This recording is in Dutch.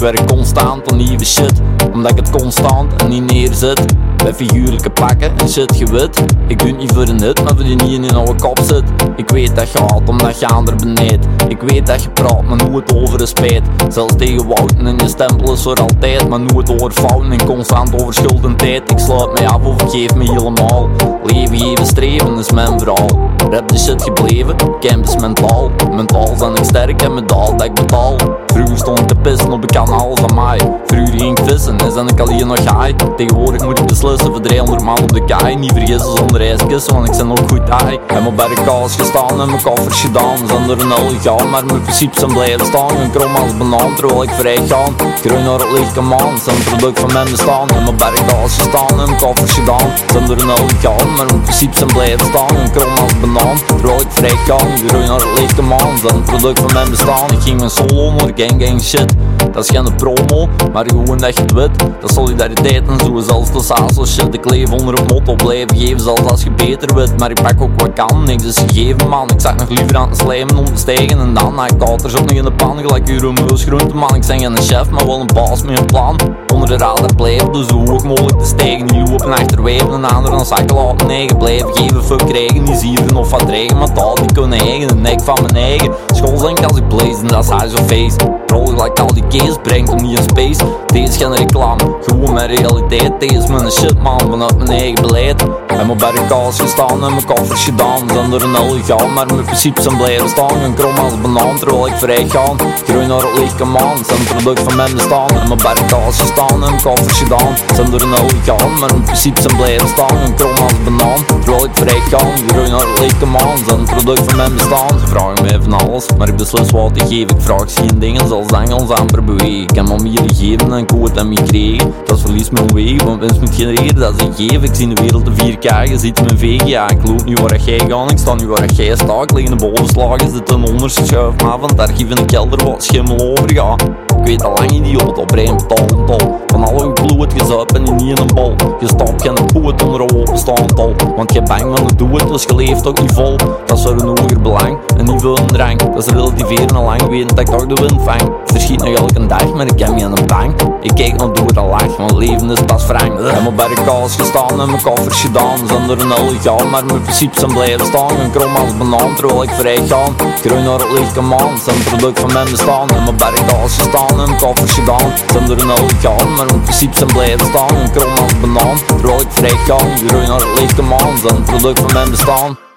Ik werk constant aan nieuwe shit, omdat ik het constant en niet neerzet. Bij figuurlijke pakken en shit gewit. Ik doe niet voor een hit, maar voor die niet in oude kop zit. Ik weet dat je haat omdat je aan er beneed. Ik weet dat je praat, maar nooit over een spijt. Zelfs tegen wouten en je stempel is voor altijd. Maar nooit over fouten en constant over schuld en tijd. Ik sluit mij af of geef me helemaal. Leven even streven is mijn verhaal. Rap de shit gebleven, camp is mentaal. Mentaal zijn ik sterk en medaal dat ik betaal. Vroeger stond ik te pissen op een kanaal van mij. Vroeger ging ik vissen en zijn ik alleen nog high. Tegenwoordig moet ik beslissen voor 300 man op de kaai. Niet vergissen zonder ijskussen, want ik ben ook goed high. Heb op bij de kaas gestaan en mijn koffers gedaan. Zonder een hel maar mijn principes zijn blijven staan. Een krom als banaan terwijl ik vrij ga. Groei naar het licht, come on, zijn product van mijn bestaan. Heb op bij de kaas gestaan en mijn koffers gedaan. Zonder een hel maar mijn principes zijn blijven staan. Krom als banaan ik vrij ga. Groei naar het licht, come on, zijn product van mijn bestaan. Ik ging mijn solo naar gang gang shit. Dat is geen promo, maar gewoon dat je het weet. Dat is solidariteit en zo, zelfs de saas shit. Ik leef onder het motto, blijven geven zelfs als je beter weet. Maar ik pak ook wat kan, niks is gegeven man. Ik zag nog liever aan het slijmen om te stijgen en dan na katers op nog in de pan. Gelijk je Romeo's groente man. Ik zeg geen chef, maar wel een baas met een plan. De radar blijven, dus zo hoog mogelijk te stijgen. Niet lopen achterwijven en anderen dan zakken laten eigen. Blijven geven, fuck krijgen, niet zien of wat dreigen. Maar dat die kunnen eigen, de nek van mijn eigen. Schoolzink als ik blaze en dat is of face. Rol gelijk al die case, brengt hem niet in space. Deze geen reclame, gewoon mijn realiteit. Deze mijn shit man, vanuit mijn eigen beleid. En mijn kaas gestaan en mijn koffers gedaan. Zonder een hel gaan, maar mijn principes zijn blijven staan. Een krom als banaan, terwijl ik vrij ga. Groei naar het licht, come on, zijn product van mijn bestaan. En mijn kaas gestaan en mijn koffers gedaan. Zonder een hel gaan, maar mijn principes zijn blijven staan. Een krom als banaan, ik vrij ga. Groei naar het licht, come on, zijn product van mijn bestaan. Ze vragen mij van alles, maar ik beslis wat te geven. Ik vraag geen dingen zoals Engels amper bewegen. Ik kan maar meer geven en ik het aan mij kregen. Dat verlies mijn wegen, want winst moet genereren, dat is een geven. Ik zie de wereld de 4K, je ziet mijn vegen. Ja, ik loop nu waar jij gaat, ik sta nu waar jij staat. Ik lig in de bovenslagen, zit een onderste schuif maar van het archief in de kelder wat schimmel overgaat. Weet al lang idioot op rijm tol tol. Van alle bloed gezuipen en niet in een bol. Je stapt geen poet onder een openstaand tol. Want je bang van het doe het, dus je leeft ook niet vol. Dat is voor een hoger belang en niet voor een drang. Dat is relativeren al lang weten dat ik toch de wind vang. Verschiet nog elke dag, maar ik heb me aan de bank. Ik kijk nog leven is pas frank. Helemaal bij de kaas gestaan en mijn koffers gedaan. Zonder een hel gaan, maar mijn principes zijn blijven staan. Een krom als banaan, terwijl ik vrij ga. Groei naar het licht, come on, zijn product van mijn bestaan. Helemaal bij de kaas gestaan en mijn koffers gedaan. Zonder een hel maar mijn principes zijn blijven staan. Een krom als banaan, terwijl ik vrij ga. Groei naar het licht, come on, zijn product van mijn bestaan.